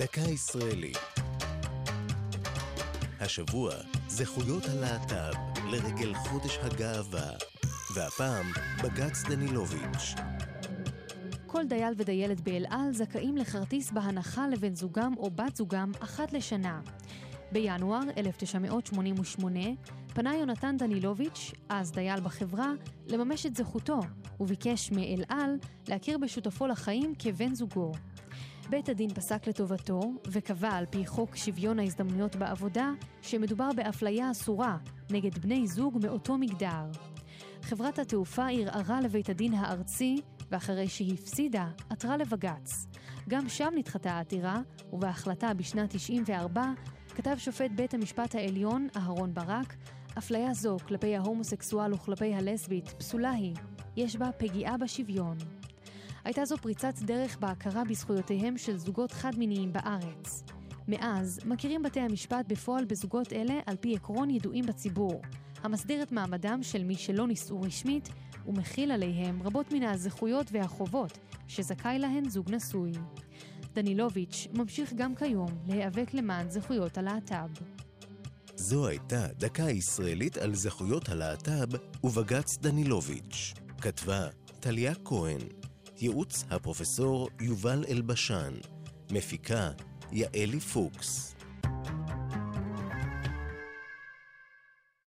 דקה ישראלית. השבוע, זכויות הלהט"ב לרגל חודש הגאווה. והפעם, בג"ץ דנילוביץ'. כל דייל ודיילת באל על זכאים לכרטיס בהנחה לבן זוגם או בת זוגם אחת לשנה. בינואר 1988 פנה יונתן דנילוביץ', אז דייל בחברה, לממש את זכותו, וביקש מאל על להכיר בשותפו לחיים כבן זוגו. בית הדין פסק לטובתו, וקבע על פי חוק שוויון ההזדמנויות בעבודה, שמדובר באפליה אסורה נגד בני זוג מאותו מגדר. חברת התעופה ערערה לבית הדין הארצי, ואחרי שהפסידה, עתרה לבג"ץ. גם שם נדחתה העתירה, ובהחלטה בשנת 94 כתב שופט בית המשפט העליון, אהרון ברק, אפליה זו כלפי ההומוסקסואל וכלפי הלסבית פסולה היא, יש בה פגיעה בשוויון. הייתה זו פריצת דרך בהכרה בזכויותיהם של זוגות חד-מיניים בארץ. מאז מכירים בתי המשפט בפועל בזוגות אלה על פי עקרון ידועים בציבור, המסדיר את מעמדם של מי שלא נישאו רשמית, ומכיל עליהם רבות מן הזכויות והחובות שזכאי להן זוג נשוי. דנילוביץ' ממשיך גם כיום להיאבק למען זכויות הלהט"ב. זו הייתה דקה ישראלית על זכויות הלהט"ב ובג"ץ דנילוביץ'. כתבה טליה כהן, ייעוץ הפרופסור יובל אלבשן, מפיקה יעלי פוקס.